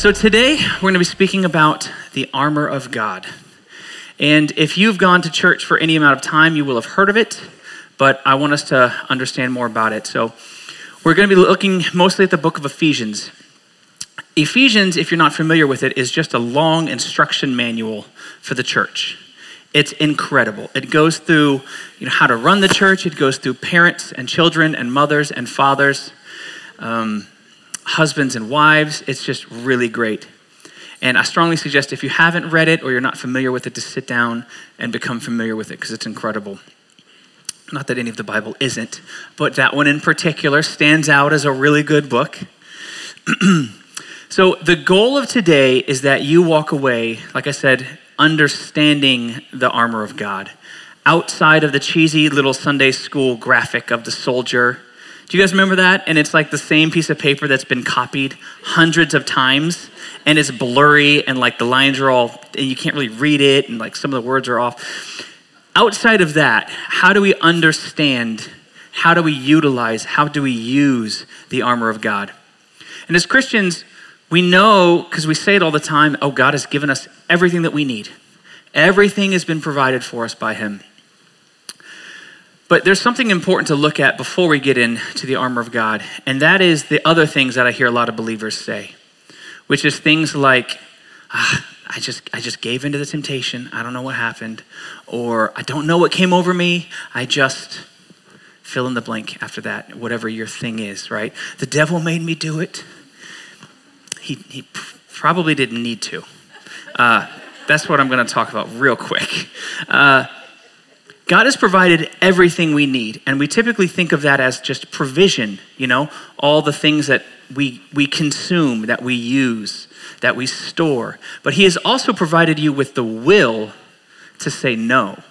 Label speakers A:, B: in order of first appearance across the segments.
A: So today we're going to be speaking about the armor of God. And if you've gone to church for any amount of time, you will have heard of it, but I want us to understand more about it. So we're going to be looking mostly at the book of Ephesians. Ephesians, if you're not familiar with it, is just a long instruction manual for the church. It's incredible. It goes through you know, how to run the church, it goes through parents and children and mothers and fathers, um, husbands and wives. It's just really great. And I strongly suggest if you haven't read it or you're not familiar with it, to sit down and become familiar with it because it's incredible. Not that any of the Bible isn't, but that one in particular stands out as a really good book. so, the goal of today is that you walk away, like I said, understanding the armor of God outside of the cheesy little Sunday school graphic of the soldier. Do you guys remember that? And it's like the same piece of paper that's been copied hundreds of times and it's blurry and like the lines are all, and you can't really read it and like some of the words are off. Outside of that, how do we understand? How do we utilize? How do we use the armor of God? And as Christians, we know, because we say it all the time, oh, God has given us everything that we need. Everything has been provided for us by Him. But there's something important to look at before we get into the armor of God, and that is the other things that I hear a lot of believers say, which is things like, ah, I just, I just gave into the temptation. I don't know what happened. Or I don't know what came over me. I just fill in the blank after that, whatever your thing is, right? The devil made me do it he, he probably didn't need to. Uh, that's what I'm going to talk about real quick. Uh, God has provided everything we need, and we typically think of that as just provision, you know, all the things that we, we consume, that we use, that we store. But He has also provided you with the will to say no,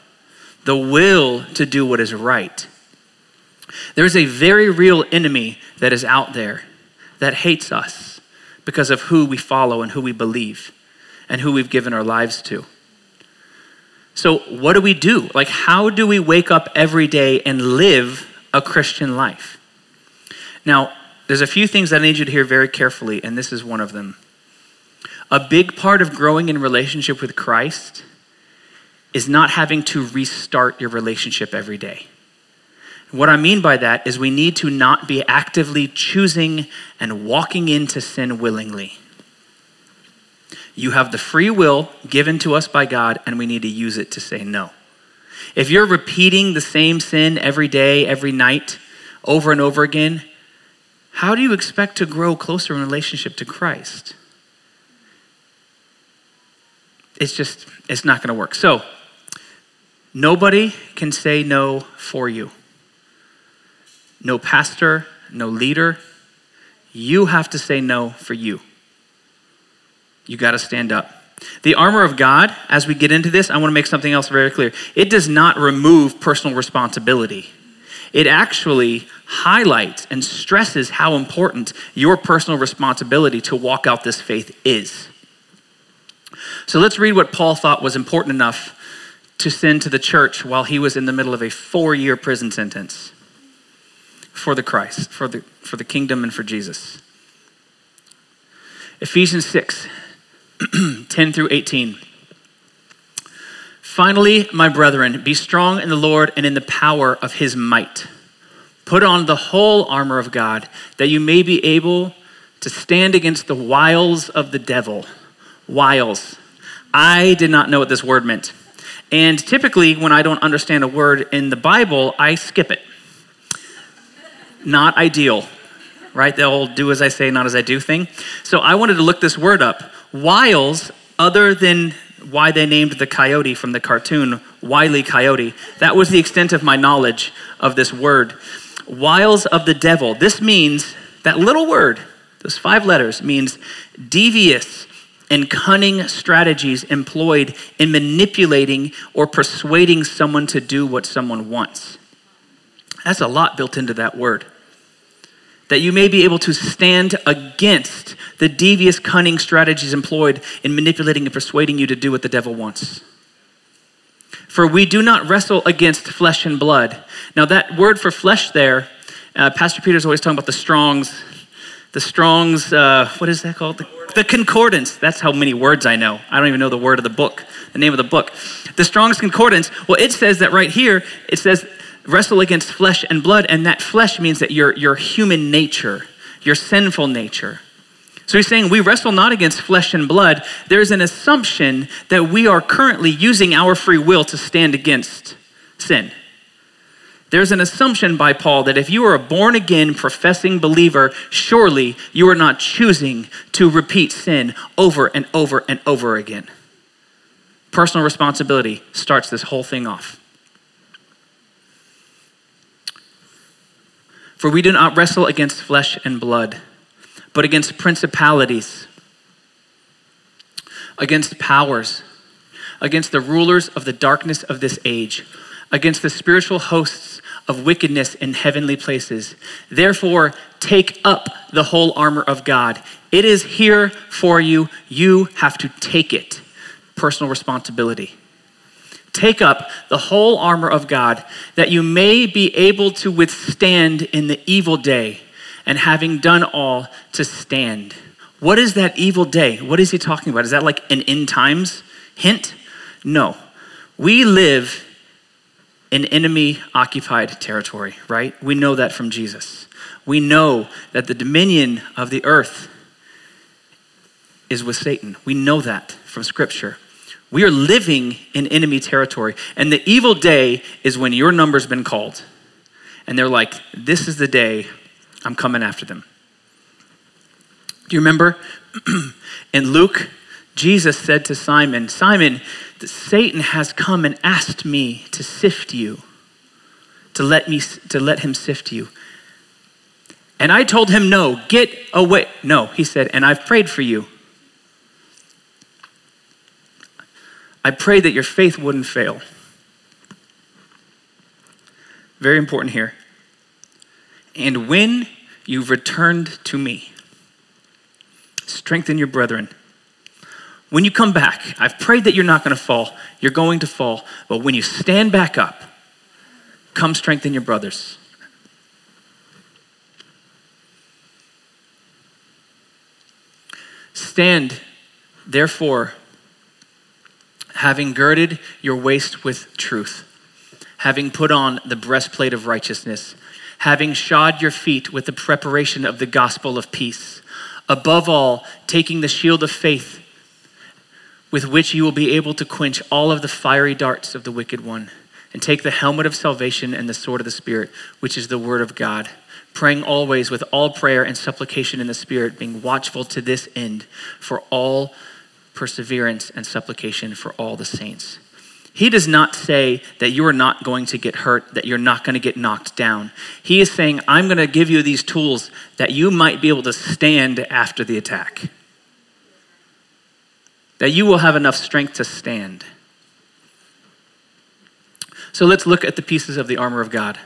A: the will to do what is right. There's a very real enemy that is out there that hates us because of who we follow and who we believe and who we've given our lives to. So, what do we do? Like, how do we wake up every day and live a Christian life? Now, there's a few things that I need you to hear very carefully, and this is one of them. A big part of growing in relationship with Christ is not having to restart your relationship every day. What I mean by that is we need to not be actively choosing and walking into sin willingly. You have the free will given to us by God, and we need to use it to say no. If you're repeating the same sin every day, every night, over and over again, how do you expect to grow closer in relationship to Christ? It's just, it's not going to work. So, nobody can say no for you no pastor, no leader. You have to say no for you. You got to stand up. The armor of God, as we get into this, I want to make something else very clear. It does not remove personal responsibility. It actually highlights and stresses how important your personal responsibility to walk out this faith is. So let's read what Paul thought was important enough to send to the church while he was in the middle of a four year prison sentence for the Christ, for the, for the kingdom, and for Jesus. Ephesians 6 10 through 18. Finally, my brethren, be strong in the Lord and in the power of his might. Put on the whole armor of God, that you may be able to stand against the wiles of the devil. Wiles. I did not know what this word meant. And typically, when I don't understand a word in the Bible, I skip it not ideal, right? The old do as I say, not as I do thing. So I wanted to look this word up. Wiles, other than why they named the coyote from the cartoon Wile Coyote, that was the extent of my knowledge of this word. Wiles of the devil. This means, that little word, those five letters, means devious and cunning strategies employed in manipulating or persuading someone to do what someone wants. That's a lot built into that word. That you may be able to stand against the devious, cunning strategies employed in manipulating and persuading you to do what the devil wants. For we do not wrestle against flesh and blood. Now, that word for flesh there, uh, Pastor Peter's always talking about the Strongs. The Strongs, uh, what is that called? The, the concordance. That's how many words I know. I don't even know the word of the book, the name of the book. The Strong's Concordance, well, it says that right here, it says, wrestle against flesh and blood, and that flesh means that your, your human nature, your sinful nature. So he's saying we wrestle not against flesh and blood. There's an assumption that we are currently using our free will to stand against sin. There's an assumption by Paul that if you are a born again, professing believer, surely you are not choosing to repeat sin over and over and over again. Personal responsibility starts this whole thing off. For we do not wrestle against flesh and blood, but against principalities, against powers, against the rulers of the darkness of this age, against the spiritual hosts of wickedness in heavenly places. Therefore, take up the whole armor of God. It is here for you. You have to take it. Personal responsibility. Take up the whole armor of God that you may be able to withstand in the evil day, and having done all, to stand. What is that evil day? What is he talking about? Is that like an end times hint? No. We live in enemy occupied territory, right? We know that from Jesus. We know that the dominion of the earth is with Satan. We know that from Scripture. We are living in enemy territory. And the evil day is when your number's been called. And they're like, this is the day I'm coming after them. Do you remember in Luke, Jesus said to Simon, Simon, Satan has come and asked me to sift you, to let me to let him sift you. And I told him, No, get away. No, he said, and I've prayed for you. I prayed that your faith wouldn't fail. Very important here. And when you've returned to me, strengthen your brethren. When you come back, I've prayed that you're not going to fall. You're going to fall. But when you stand back up, come strengthen your brothers. Stand, therefore, having girded your waist with truth, having put on the breastplate of righteousness, having shod your feet with the preparation of the gospel of peace, above all, taking the shield of faith with which you will be able to quench all of the fiery darts of the wicked one, and take the helmet of salvation and the sword of the Spirit, which is the word of God praying always with all prayer and supplication in the Spirit, being watchful to this end for all perseverance, and supplication for all the saints. He does not say that you are not going to get hurt, that you're not going to get knocked down. He is saying, I'm going to give you these tools that you might be able to stand after the attack, that you will have enough strength to stand. So let's look at the pieces of the armor of God.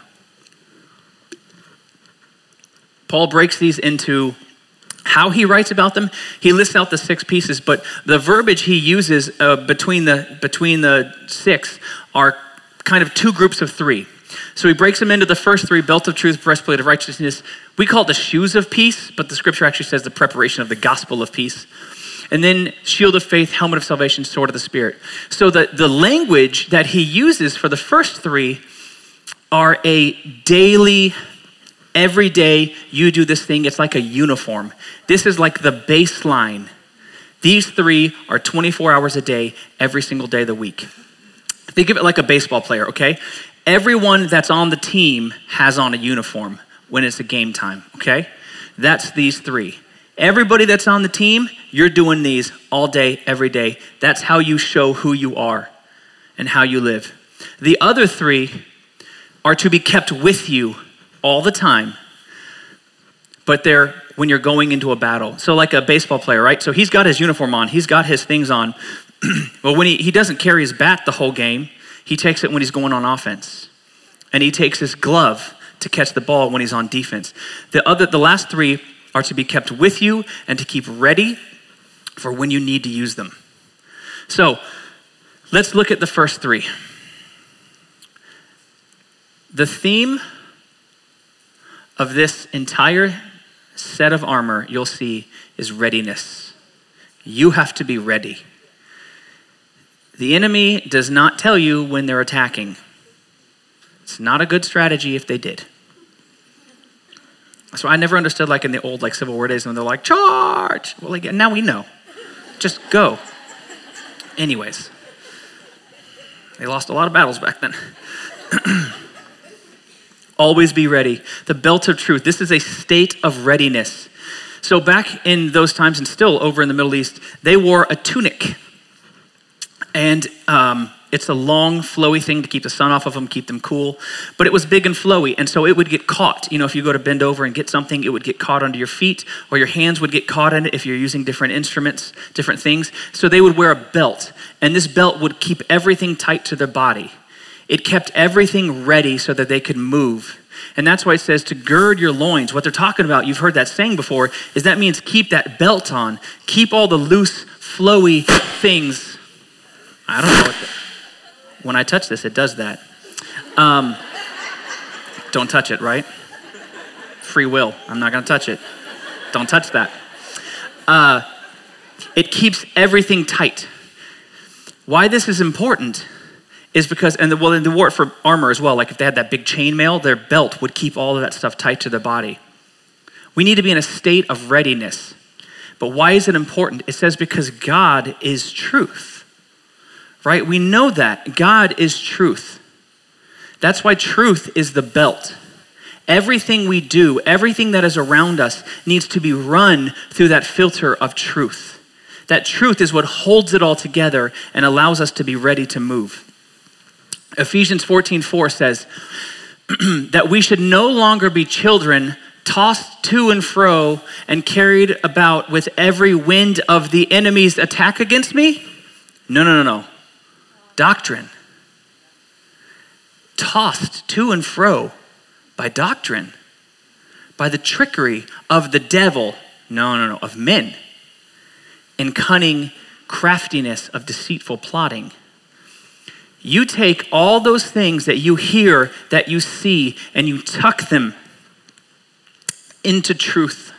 A: Paul breaks these into how he writes about them, he lists out the six pieces, but the verbiage he uses uh, between, the, between the six are kind of two groups of three. So he breaks them into the first three belt of truth, breastplate of righteousness. We call it the shoes of peace, but the scripture actually says the preparation of the gospel of peace. And then shield of faith, helmet of salvation, sword of the spirit. So the, the language that he uses for the first three are a daily Every day you do this thing, it's like a uniform. This is like the baseline. These three are 24 hours a day, every single day of the week. Think of it like a baseball player, okay? Everyone that's on the team has on a uniform when it's a game time, okay? That's these three. Everybody that's on the team, you're doing these all day, every day. That's how you show who you are and how you live. The other three are to be kept with you all the time, but they're when you're going into a battle. So, like a baseball player, right? So he's got his uniform on, he's got his things on. well, when he, he doesn't carry his bat the whole game, he takes it when he's going on offense. And he takes his glove to catch the ball when he's on defense. The other the last three are to be kept with you and to keep ready for when you need to use them. So let's look at the first three. The theme of this entire set of armor, you'll see, is readiness. You have to be ready. The enemy does not tell you when they're attacking. It's not a good strategy if they did. So I never understood, like in the old like Civil War days, when they're like charge. Well, like now we know. Just go. Anyways, they lost a lot of battles back then. Always be ready. The belt of truth. This is a state of readiness. So back in those times, and still over in the Middle East, they wore a tunic, and um, it's a long, flowy thing to keep the sun off of them, keep them cool. But it was big and flowy, and so it would get caught. You know, if you go to bend over and get something, it would get caught under your feet, or your hands would get caught in it if you're using different instruments, different things. So they would wear a belt, and this belt would keep everything tight to their body. It kept everything ready so that they could move. And that's why it says to gird your loins. What they're talking about, you've heard that saying before, is that means keep that belt on. Keep all the loose, flowy things. I don't know. The, when I touch this, it does that. Um, don't touch it, right? Free will. I'm not going to touch it. Don't touch that. Uh, it keeps everything tight. Why this is important is because, and the, well, and the wore for armor as well. Like if they had that big chainmail, their belt would keep all of that stuff tight to their body. We need to be in a state of readiness. But why is it important? It says because God is truth, right? We know that. God is truth. That's why truth is the belt. Everything we do, everything that is around us, needs to be run through that filter of truth. That truth is what holds it all together and allows us to be ready to move. Ephesians 14 4 says that we should no longer be children tossed to and fro and carried about with every wind of the enemy's attack against me? No, no, no, no. Doctrine. Tossed to and fro by doctrine, by the trickery of the devil. No, no, no, of men. In cunning craftiness of deceitful plotting you take all those things that you hear, that you see, and you tuck them into truth.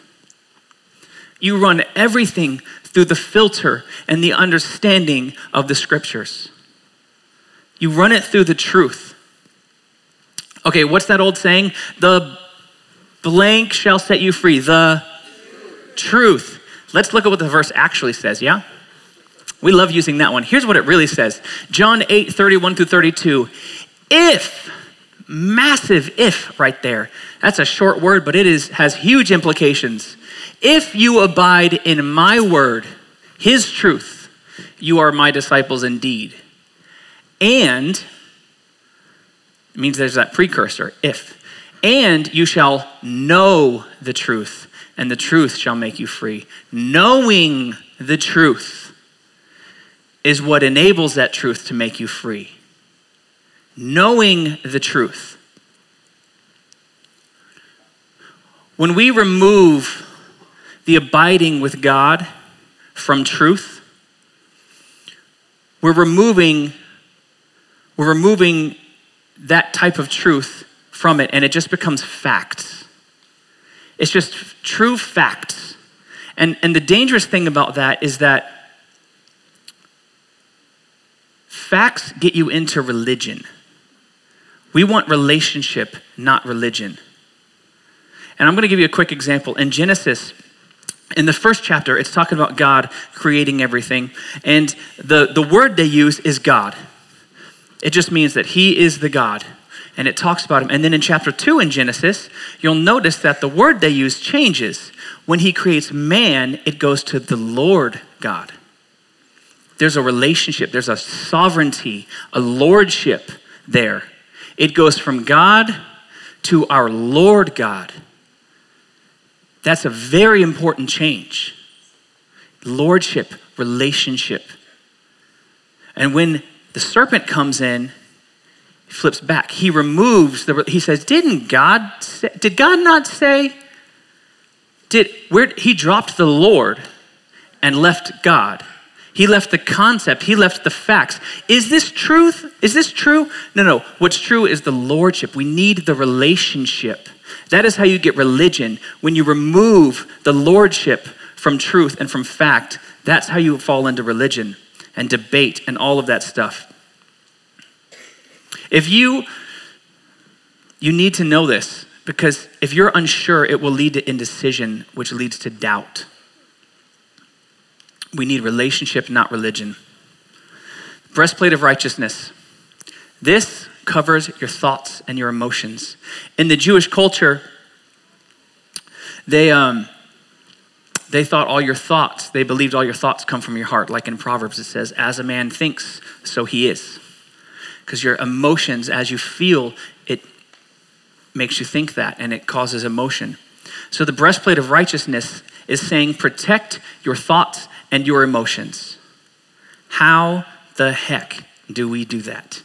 A: You run everything through the filter and the understanding of the scriptures. You run it through the truth. Okay, what's that old saying? The blank shall set you free. The truth. Let's look at what the verse actually says, yeah? We love using that one. Here's what it really says John 8, 31 through 32. If, massive if right there. That's a short word, but it is, has huge implications. If you abide in my word, his truth, you are my disciples indeed. And, it means there's that precursor, if. And you shall know the truth, and the truth shall make you free. Knowing the truth is what enables that truth to make you free. Knowing the truth. When we remove the abiding with God from truth, we're removing we're removing that type of truth from it and it just becomes facts. It's just true facts. And, and the dangerous thing about that is that Facts get you into religion. We want relationship, not religion. And I'm going to give you a quick example. In Genesis, in the first chapter, it's talking about God creating everything. And the, the word they use is God. It just means that He is the God. And it talks about Him. And then in chapter 2 in Genesis, you'll notice that the word they use changes. When He creates man, it goes to the Lord God. There's a relationship, there's a sovereignty, a lordship there. It goes from God to our Lord God. That's a very important change. Lordship, relationship. And when the serpent comes in, he flips back. He removes the, he says, Didn't God say, did God not say, did, where, he dropped the Lord and left God. He left the concept, he left the facts. Is this truth? Is this true? No, no. What's true is the lordship. We need the relationship. That is how you get religion when you remove the lordship from truth and from fact, that's how you fall into religion and debate and all of that stuff. If you you need to know this because if you're unsure, it will lead to indecision, which leads to doubt. We need relationship, not religion. Breastplate of righteousness. This covers your thoughts and your emotions. In the Jewish culture, they, um, they thought all your thoughts, they believed all your thoughts come from your heart. Like in Proverbs, it says, As a man thinks, so he is. Because your emotions, as you feel, it makes you think that and it causes emotion. So the breastplate of righteousness is saying, Protect your thoughts and your emotions. How the heck do we do that?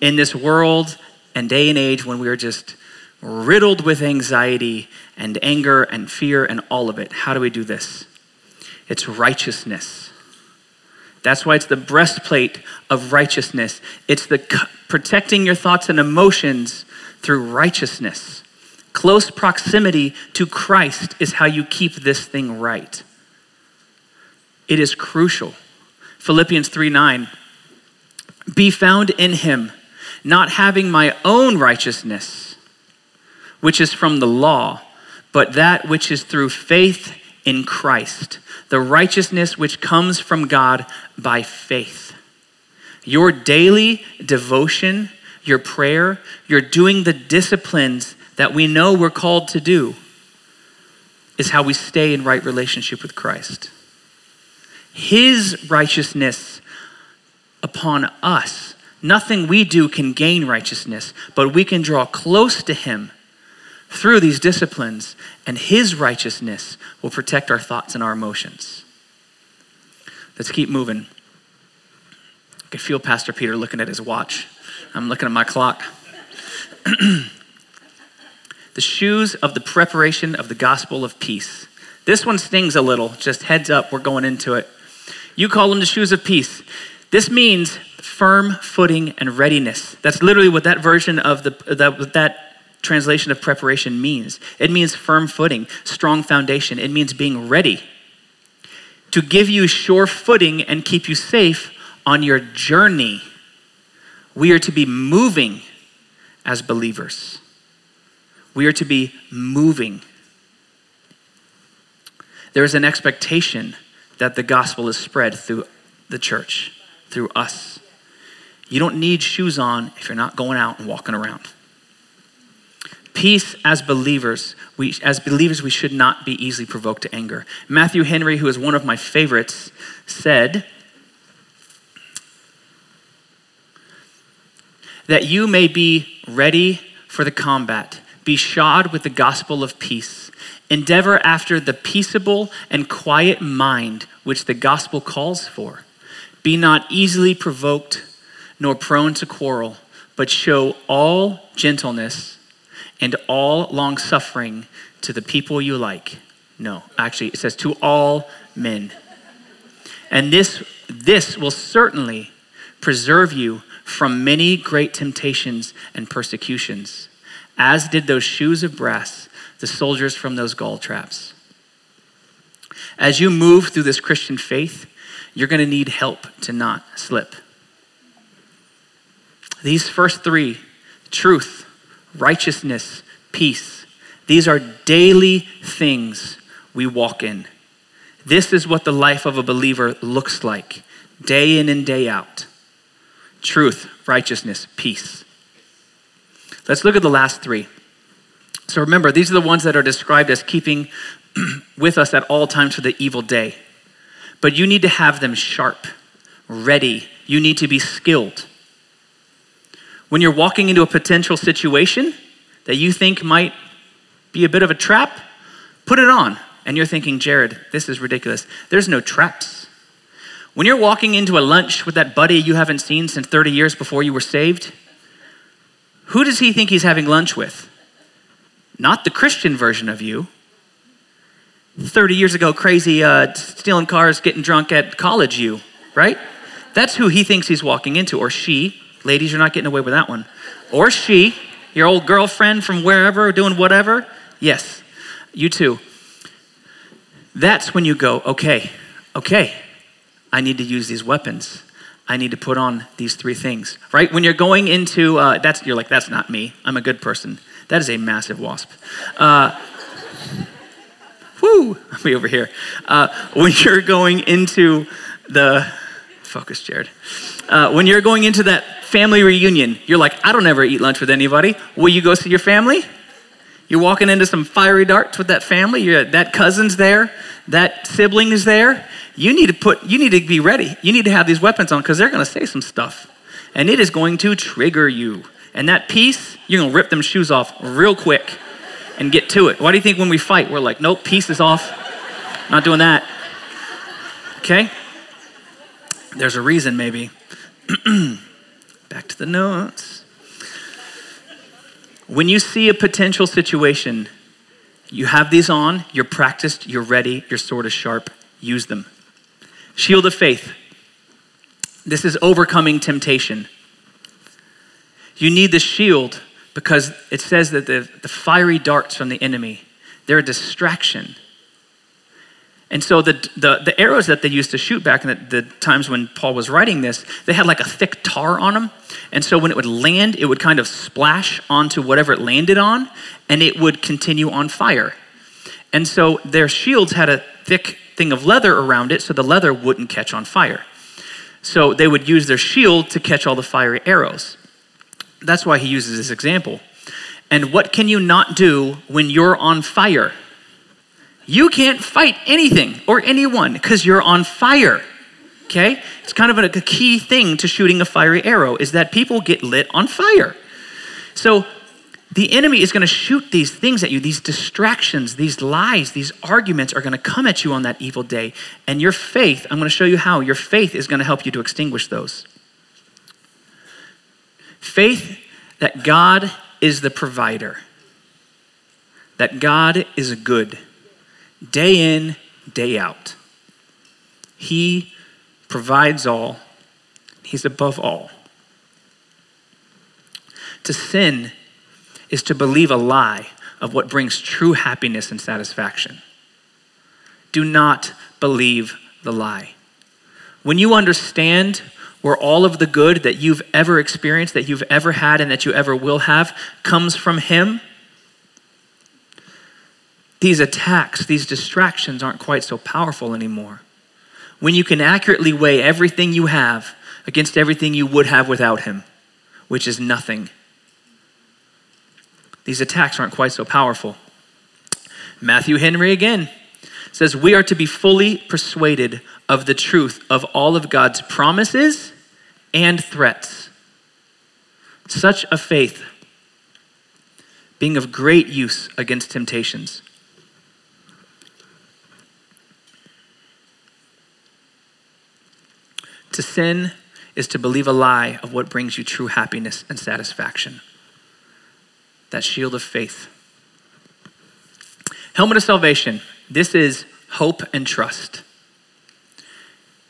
A: In this world and day and age when we are just riddled with anxiety and anger and fear and all of it. How do we do this? It's righteousness. That's why it's the breastplate of righteousness. It's the protecting your thoughts and emotions through righteousness. Close proximity to Christ is how you keep this thing right. It is crucial. Philippians 3 9. Be found in him, not having my own righteousness which is from the law, but that which is through faith in Christ, the righteousness which comes from God by faith. Your daily devotion, your prayer, you're doing the disciplines that we know we're called to do, is how we stay in right relationship with Christ. His righteousness upon us. Nothing we do can gain righteousness, but we can draw close to Him through these disciplines, and His righteousness will protect our thoughts and our emotions. Let's keep moving. I can feel Pastor Peter looking at his watch. I'm looking at my clock. the shoes of the preparation of the gospel of peace. This one stings a little, just heads up, we're going into it. You call them the shoes of peace. This means firm footing and readiness. That's literally what that version of the that, what that translation of preparation means. It means firm footing, strong foundation. It means being ready to give you sure footing and keep you safe on your journey. We are to be moving as believers. We are to be moving. There is an expectation that the gospel is spread through the church, through us. You don't need shoes on if you're not going out and walking around. Peace as believers, we, as believers, we should not be easily provoked to anger. Matthew Henry, who is one of my favorites, said that you may be ready for the combat, be shod with the gospel of peace, endeavor after the peaceable and quiet mind which the gospel calls for. Be not easily provoked nor prone to quarrel, but show all gentleness and all long suffering to the people you like. No, actually, it says to all men. And this, this will certainly preserve you from many great temptations and persecutions, as did those shoes of brass, the soldiers from those gall traps. As you move through this Christian faith, you're going to need help to not slip. These first three truth, righteousness, peace. These are daily things we walk in. This is what the life of a believer looks like, day in and day out truth, righteousness, peace. Let's look at the last three. So remember, these are the ones that are described as keeping with us at all times for the evil day. But you need to have them sharp, ready. You need to be skilled. When you're walking into a potential situation that you think might be a bit of a trap, put it on. And you're thinking, Jared, this is ridiculous. There's no traps. When you're walking into a lunch with that buddy you haven't seen since 30 years before you were saved, who does he think he's having lunch with? Not the Christian version of you. 30 years ago, crazy, uh, stealing cars, getting drunk at college you, right? That's who he thinks he's walking into, or she. Ladies, you're not getting away with that one. Or she, your old girlfriend from wherever, doing whatever. Yes, you too. That's when you go, okay, okay, I need to use these weapons. I need to put on these three things, right? When you're going into, uh, that's, you're like, that's not me. I'm a good person. That is a massive wasp. Uh, whoo, be over here. Uh, when you're going into the, focus, Jared. Uh, when you're going into that family reunion, you're like, I don't ever eat lunch with anybody. Will you go see your family? You're walking into some fiery darts with that family. You're, that cousin's there. That sibling is there. You need to put. You need to be ready. You need to have these weapons on because they're going to say some stuff, and it is going to trigger you. And that peace, you're going to rip them shoes off real quick, and get to it. Why do you think when we fight, we're like, nope, peace is off. Not doing that. Okay. There's a reason, maybe. Back to the notes. When you see a potential situation, you have these on, you're practiced, you're ready, your sword is sharp, use them. Shield of faith. This is overcoming temptation. You need the shield because it says that the, the fiery darts from the enemy, they're a distraction. And so the, the, the, arrows that they used to shoot back in the, the, times when Paul was writing this, they had like a thick tar on them. And so when it would land, it would kind of splash onto whatever it landed on, and it would continue on fire. And so their shields had a thick thing of leather around it, so the leather wouldn't catch on fire. So they would use their shield to catch all the fiery arrows. That's why he uses this example. And what can you not do when you're on fire? you can't fight anything or anyone because you're on fire. Okay? It's kind of a, key thing to shooting a fiery arrow is that people get lit on fire. So the enemy is going to shoot these things at you, these distractions, these lies, these arguments are going to come at you on that evil day. And your faith, I'm going to show you how, your faith is going to help you to extinguish those. Faith that God is the provider, that God is good day in, day out. He provides all, He's above all. To sin is to believe a lie of what brings true happiness and satisfaction. Do not believe the lie. When you understand where all of the good that you've ever experienced, that you've ever had, and that you ever will have comes from Him, these attacks, these distractions aren't quite so powerful anymore. When you can accurately weigh everything you have against everything you would have without Him, which is nothing, these attacks aren't quite so powerful. Matthew Henry again says, We are to be fully persuaded of the truth of all of God's promises and threats. Such a faith being of great use against temptations. To sin is to believe a lie of what brings you true happiness and satisfaction. That shield of faith. Helmet of salvation. This is hope and trust.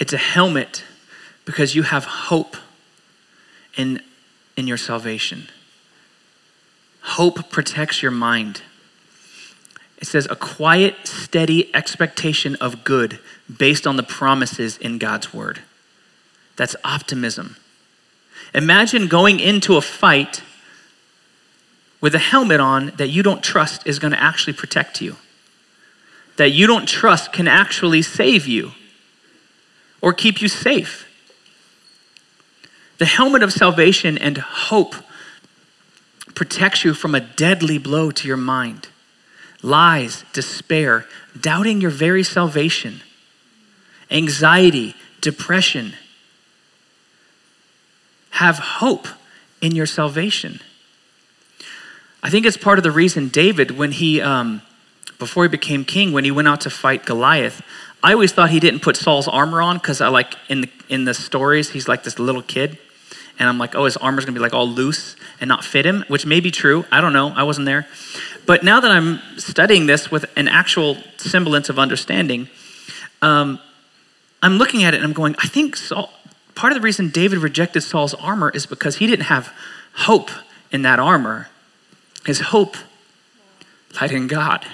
A: It's a helmet because you have hope in, in your salvation. Hope protects your mind. It says a quiet, steady expectation of good based on the promises in God's word. That's optimism. Imagine going into a fight with a helmet on that you don't trust is going to actually protect you, that you don't trust can actually save you or keep you safe. The helmet of salvation and hope protects you from a deadly blow to your mind lies, despair, doubting your very salvation, anxiety, depression have hope in your salvation. I think it's part of the reason David, when he, um, before he became king, when he went out to fight Goliath, I always thought he didn't put Saul's armor on because I like in the in the stories he's like this little kid, and I'm like, oh, his armor's gonna be like all loose and not fit him, which may be true. I don't know. I wasn't there, but now that I'm studying this with an actual semblance of understanding, um, I'm looking at it and I'm going, I think Saul, part of the reason David rejected Saul's armor is because he didn't have hope in that armor. His hope lied in God.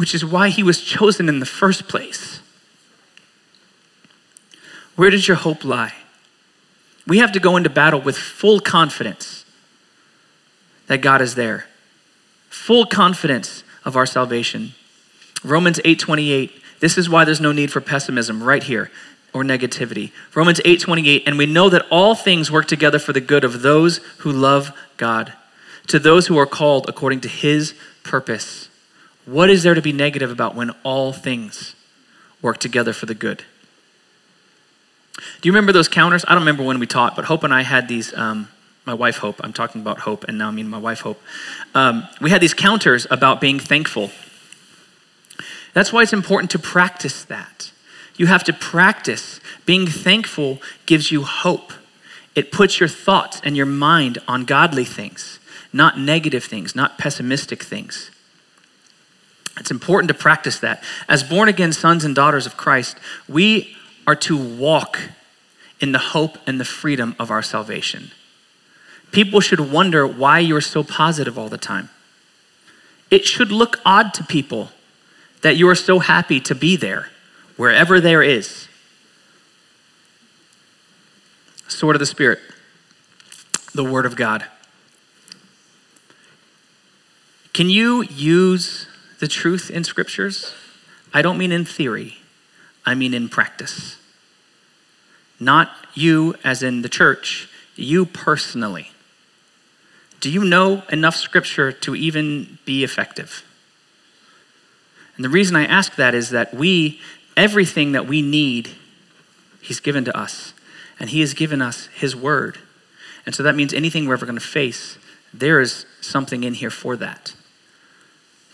A: Which is why he was chosen in the first place. Where does your hope lie? We have to go into battle with full confidence that God is there. Full confidence of our salvation. Romans 8:28. This is why there's no need for pessimism right here or negativity. Romans 8:28 and we know that all things work together for the good of those who love God, to those who are called according to his purpose. What is there to be negative about when all things work together for the good? Do you remember those counters? I don't remember when we taught, but Hope and I had these. Um, my wife Hope. I'm talking about Hope, and now I mean my wife Hope. Um, we had these counters about being thankful. That's why it's important to practice that. You have to practice. Being thankful gives you hope. It puts your thoughts and your mind on godly things, not negative things, not pessimistic things. It's important to practice that. As born again sons and daughters of Christ, we are to walk in the hope and the freedom of our salvation. People should wonder why you're so positive all the time. It should look odd to people that you are so happy to be there, wherever there is. Sword of the Spirit, the Word of God. Can you use the truth in scriptures? I don't mean in theory, I mean in practice. Not you as in the church, you personally. Do you know enough scripture to even be effective? And the reason I ask that is that we, everything that we need, He's given to us. And He has given us His word. And so that means anything we're ever going to face, there is something in here for that.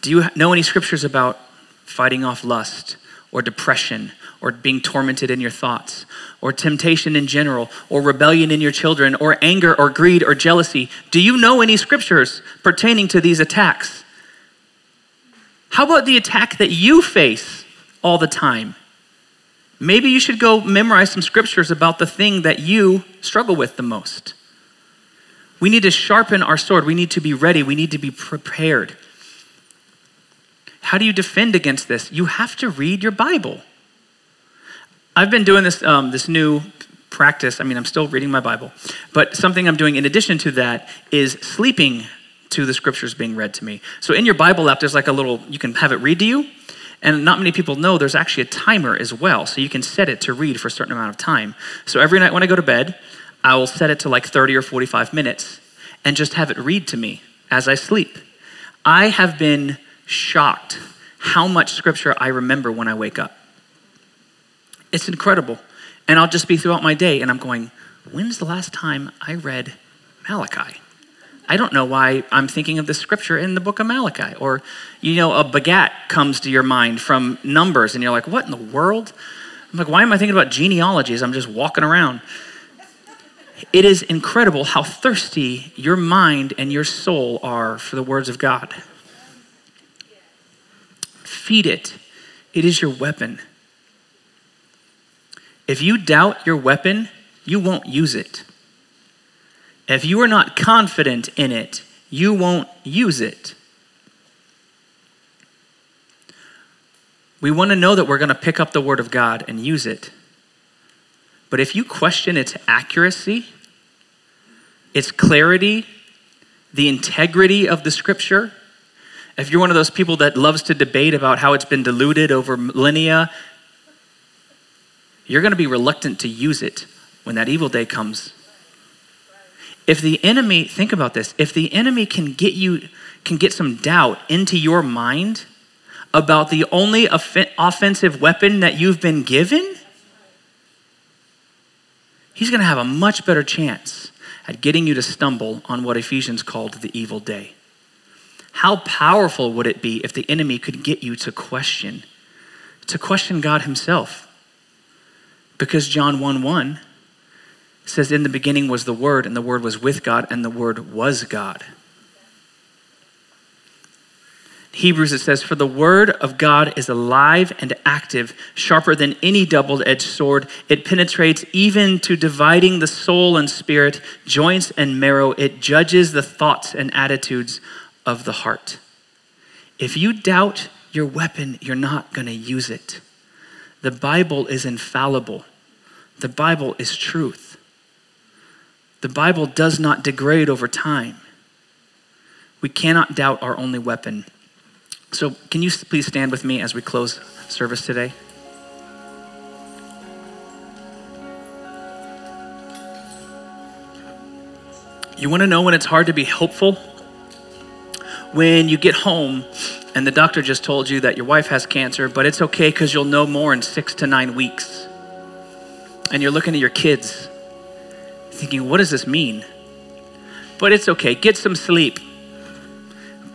A: Do you know any scriptures about fighting off lust or depression or being tormented in your thoughts or temptation in general or rebellion in your children or anger or greed or jealousy? Do you know any scriptures pertaining to these attacks? How about the attack that you face all the time? Maybe you should go memorize some scriptures about the thing that you struggle with the most. We need to sharpen our sword. We need to be ready. We need to be prepared. How do you defend against this? You have to read your Bible. I've been doing this, um, this new practice. I mean, I'm still reading my Bible, but something I'm doing in addition to that is sleeping to the scriptures being read to me. So in your Bible app, there's like a little, you can have it read to you. And not many people know there's actually a timer as well. So you can set it to read for a certain amount of time. So every night when I go to bed, I will set it to like 30 or 45 minutes and just have it read to me as I sleep. I have been shocked how much scripture I remember when I wake up. It's incredible. And I'll just be throughout my day and I'm going, when's the last time I read Malachi? I don't know why I'm thinking of the scripture in the book of Malachi. Or, you know, a begat comes to your mind from Numbers and you're like, what in the world? I'm like, why am I thinking about genealogies? I'm just walking around. It is incredible how thirsty your mind and your soul are for the words of God. Feed it, it is your weapon. If you doubt your weapon, you won't use it. If you are not confident in it, you won't use it. We want to know that we're going to pick up the Word of God and use it. But if you question its accuracy, its clarity, the integrity of the Scripture, if you're one of those people that loves to debate about how it's been diluted over millennia, you're going to be reluctant to use it when that evil day comes. If the enemy, think about this, if the enemy can get you, can get some doubt into your mind about the only off- offensive weapon that you've been given, he's going to have a much better chance at getting you to stumble on what Ephesians called the evil day. How powerful would it be if the enemy could get you to question, to question God Himself? Because John 1 1 says, In the beginning was the Word, and the Word was with God, and the Word was God. Hebrews, it says, For the word of God is alive and active, sharper than any double edged sword. It penetrates even to dividing the soul and spirit, joints and marrow. It judges the thoughts and attitudes of the heart. If you doubt your weapon, you're not going to use it. The Bible is infallible, the Bible is truth. The Bible does not degrade over time. We cannot doubt our only weapon. So, can you please stand with me as we close service today? You want to know when it's hard to be hopeful? When you get home and the doctor just told you that your wife has cancer, but it's okay because you'll know more in six to nine weeks. And you're looking at your kids thinking, what does this mean? But it's okay. Get some sleep.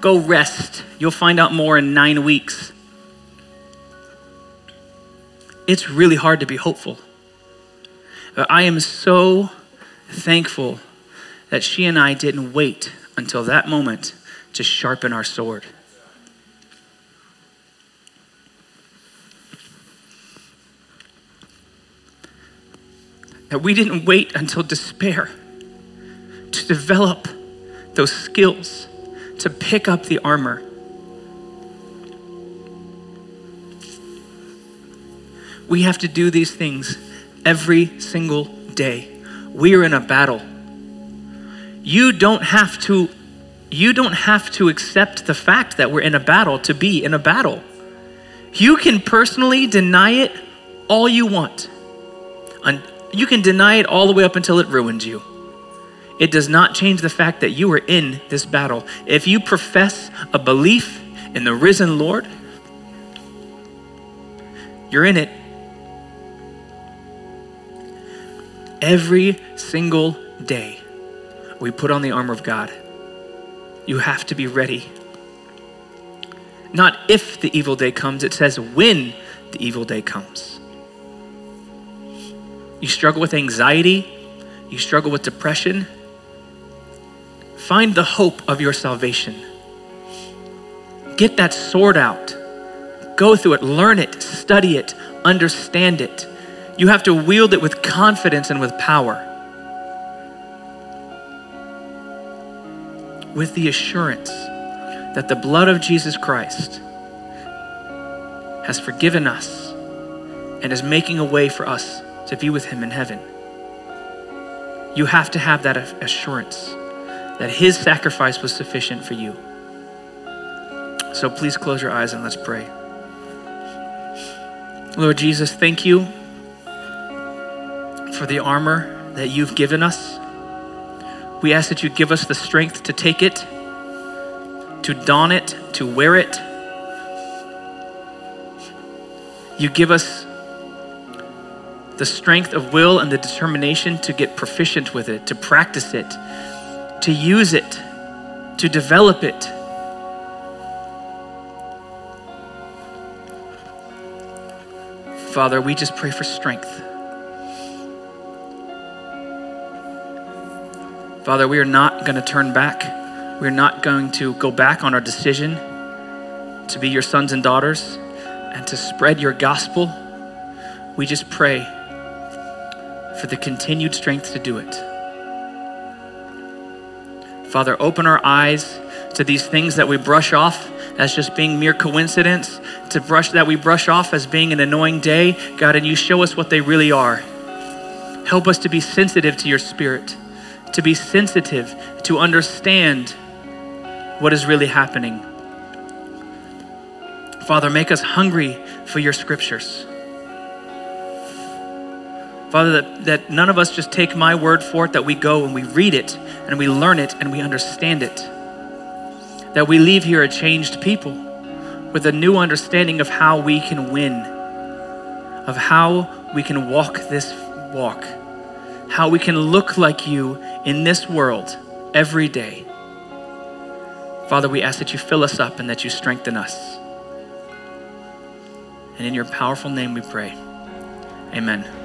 A: Go rest. You'll find out more in nine weeks. It's really hard to be hopeful. But I am so thankful that she and I didn't wait until that moment to sharpen our sword. That we didn't wait until despair to develop those skills, to pick up the armor. We have to do these things every single day. We are in a battle you don't have to you don't have to accept the fact that we're in a battle to be in a battle. You can personally deny it all you want. You can deny it all the way up until it ruins you. It does not change the fact that you are in this battle. If you profess a belief in the risen Lord, you're in it. Every single day we put on the armor of God. You have to be ready. Not if the evil day comes, it says when the evil day comes. You struggle with anxiety, you struggle with depression. Find the hope of your salvation. Get that sword out. Go through it, learn it, study it, understand it. You have to wield it with confidence and with power. With the assurance that the blood of Jesus Christ has forgiven us and is making a way for us to be with Him in heaven. You have to have that assurance that His sacrifice was sufficient for you. So please close your eyes and let's pray. Lord Jesus, thank you for the armor that you've given us. We ask that you give us the strength to take it, to don it, to wear it. You give us the strength of will and the determination to get proficient with it, to practice it, to use it, to develop it. Father, we just pray for strength. Father, we are not going to turn back. We're not going to go back on our decision to be your sons and daughters and to spread your gospel. We just pray for the continued strength to do it. Father, open our eyes to these things that we brush off as just being mere coincidence, to brush that we brush off as being an annoying day, God, and you show us what they really are. Help us to be sensitive to your spirit to be sensitive, to understand what is really happening. Father, make us hungry for your scriptures. Father, that, that none of us just take my word for it, that we go and we read it and we learn it and we understand it. That we leave here a changed people with a new understanding of how we can win, of how we can walk this walk how we can look like you in this world every day. Father, we ask that you fill us up and that you strengthen us. And in your powerful name we pray. Amen.